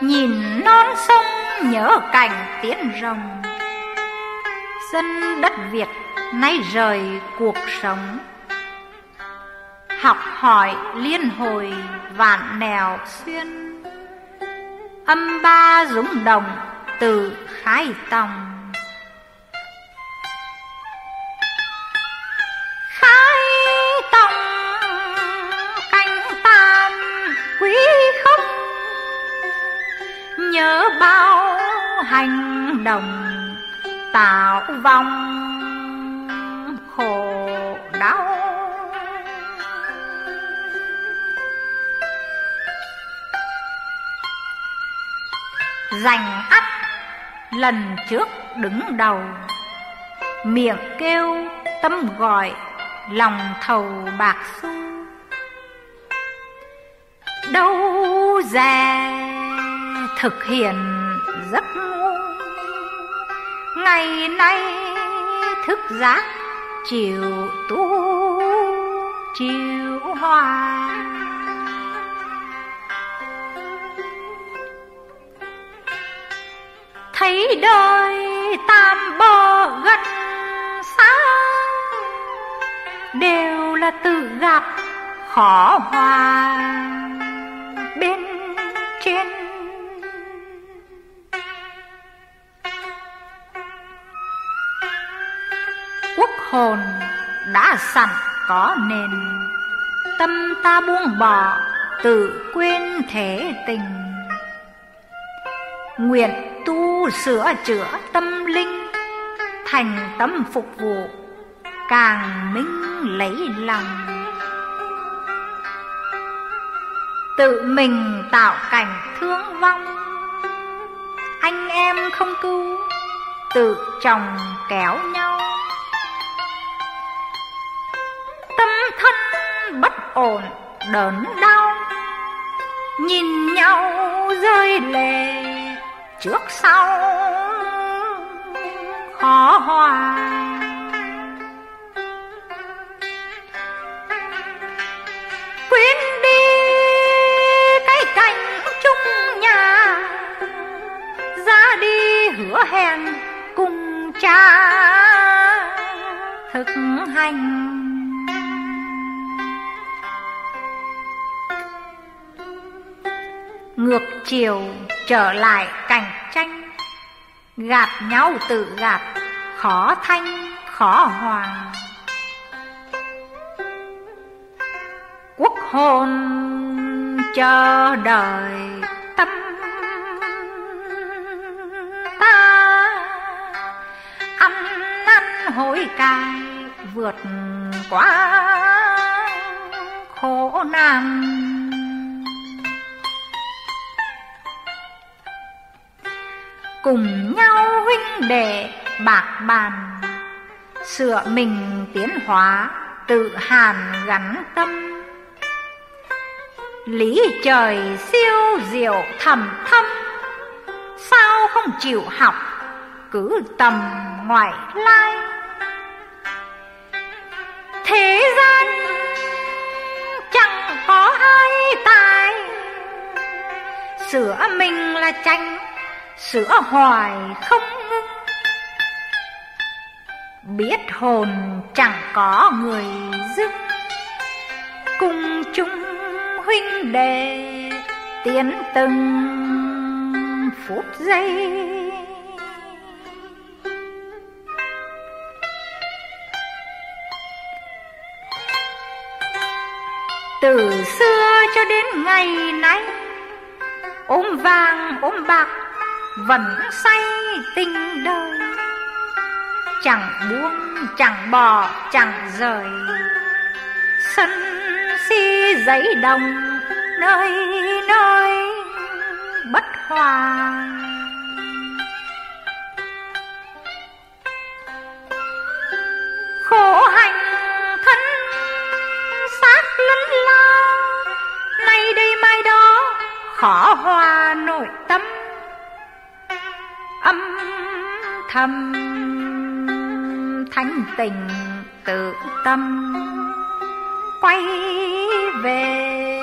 Nhìn non sông nhớ cảnh tiến rồng. Dân đất Việt nay rời cuộc sống. Học hỏi liên hồi vạn nèo xuyên. Âm ba dũng đồng từ khai tòng. Nhớ bao hành động tạo vòng khổ đau. Dành ắt lần trước đứng đầu, Miệng kêu tâm gọi lòng thầu bạc xu. Đâu già thực hiện giấc ngu Ngày nay thức giác chiều tu, chiều hòa. thấy đời tam bờ gần xa, đều là tự gặp khó hòa có nền. Tâm ta buông bỏ, tự quên thể tình. Nguyện tu sửa chữa tâm linh, thành tâm phục vụ, càng minh lấy lòng. Tự mình tạo cảnh thương vong, anh em không cứu, tự chồng kéo nhau. Ổn đớn đau. Nhìn nhau rơi lệ trước sau khó hòa. Ngược chiều trở lại cạnh tranh. Gạt nhau tự gạt khó thanh, khó hòa quốc hồn chờ đợi tâm ta. Ăn năn hối cải vượt qua khổ nạn. Cùng nhau huynh đệ bạc bàn. Sửa mình tiến hóa, tự hàn gắn tâm. Lý trời siêu diệu thầm thâm. Sao không chịu học, cứ tầm ngoại lai? Thế gian chẳng có ai tài. Sửa mình là tranh sửa hoài không ngưng. Biết hồn chẳng có người dưng. Cùng chung huynh đệ tiến từng phút giây. Từ xưa cho đến ngày nay, ôm vàng ôm bạc vẫn say tình đời. Chẳng buông, chẳng bỏ, chẳng rời. Sân si giấy đồng, nơi nơi bất hòa. Khổ hành thân xác lẫn lao nay đây mai đó khó hòa nội tâm âm thầm thanh tình tự tâm. Quay về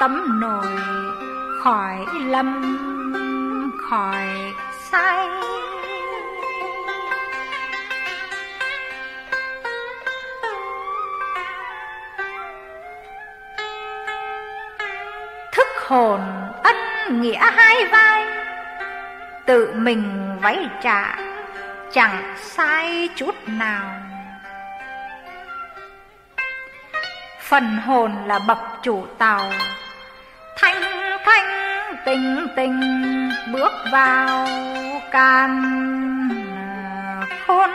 tấm nồi khỏi lầm, khỏi sai. Thức hồn ân nghĩa hai vai tự mình váy trả chẳng sai chút nào. Phần hồn là bậc chủ tàu, thanh thanh tình tình bước vào can khôn.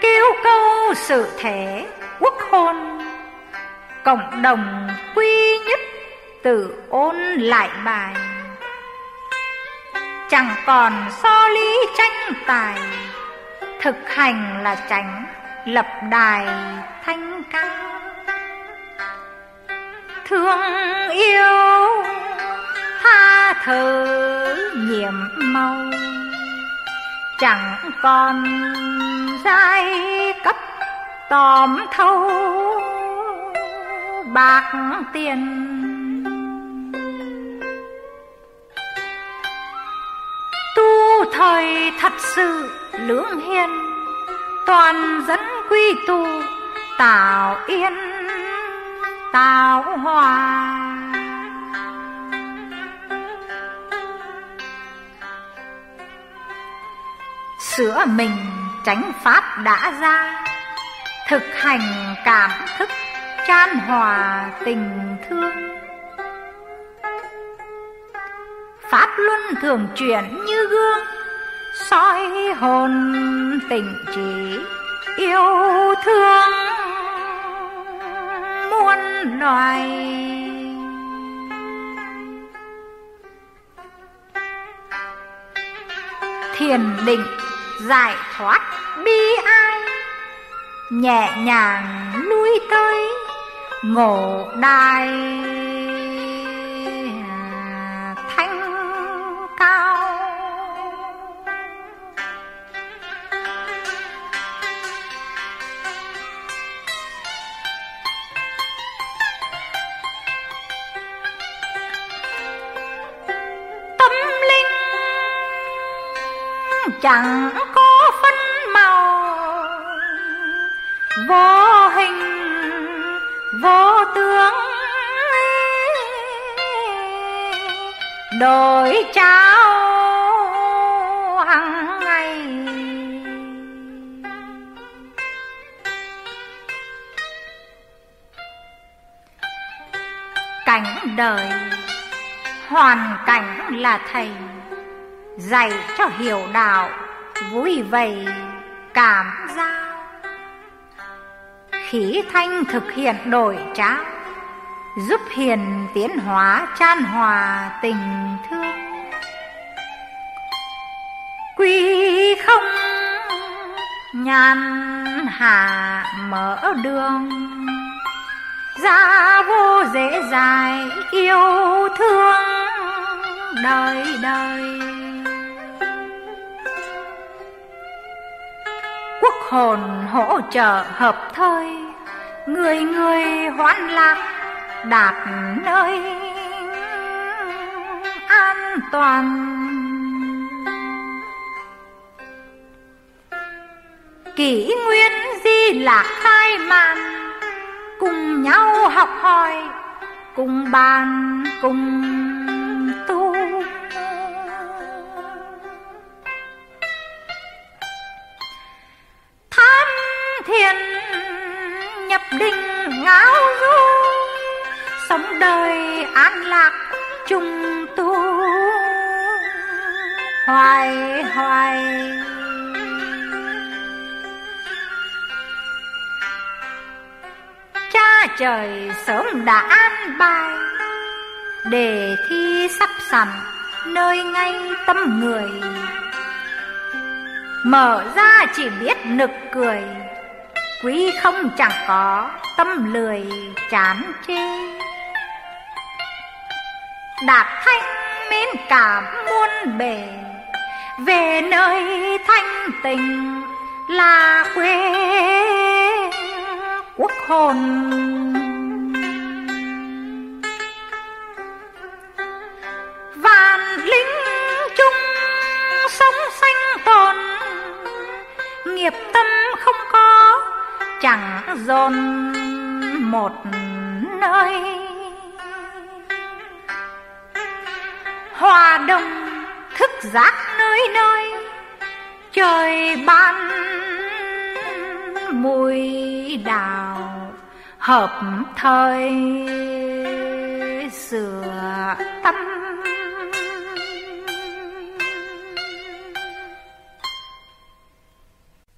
Kêu câu sự thể quốc hôn cộng đồng quy nhất tự ôn lại bài. Chẳng còn so lý tranh tài, thực hành là tránh lập đài thanh cao thương yêu tha thứ nhiệm màu, chẳng còn giai cấp tòm thâu bạc tiền. Tu thời thật sự lưỡng hiền, toàn dân quy tu tạo yên tạo hòa. Sửa mình tránh pháp đã ra, thực hành cảm thức chan hòa tình thương. Pháp luân thường chuyển như gương, soi hồn tình chỉ yêu thương muôn loài. Thiền định giải thoát bi ai, nhẹ nhàng lui tới ngộ đài thanh cao. Tâm linh chẳng có phân màu. Vô vô tướng đổi trao hằng ngày. Cảnh đời, hoàn cảnh là thầy, dạy cho hiểu đạo, vui vầy, cảm giác khí thanh thực hiện đổi trao giúp hiền tiến hóa, chan hòa tình thương. Quy không nhàn hạ mở đường ra vô dễ dài yêu thương đời đời. Hồn hỗ trợ hợp thơi người người hoan lạc đạt nơi an toàn. Kỷ nguyên di lạc khai màn, cùng nhau học hỏi, cùng bàn cùng thiên nhập định ngao du, sống đời an lạc chung tu. Hoài hoài. Cha trời sớm đã an bài, để thi sắp sẵn nơi ngay tâm người. Mở ra chỉ biết nực cười quý không chẳng có tâm lười chán chê. Đạt thanh mến cảm muôn bề, về nơi thanh tình là quê. Quốc hồn đông thức giác nơi nơi trời ban mùi đào hợp thời sửa tâm.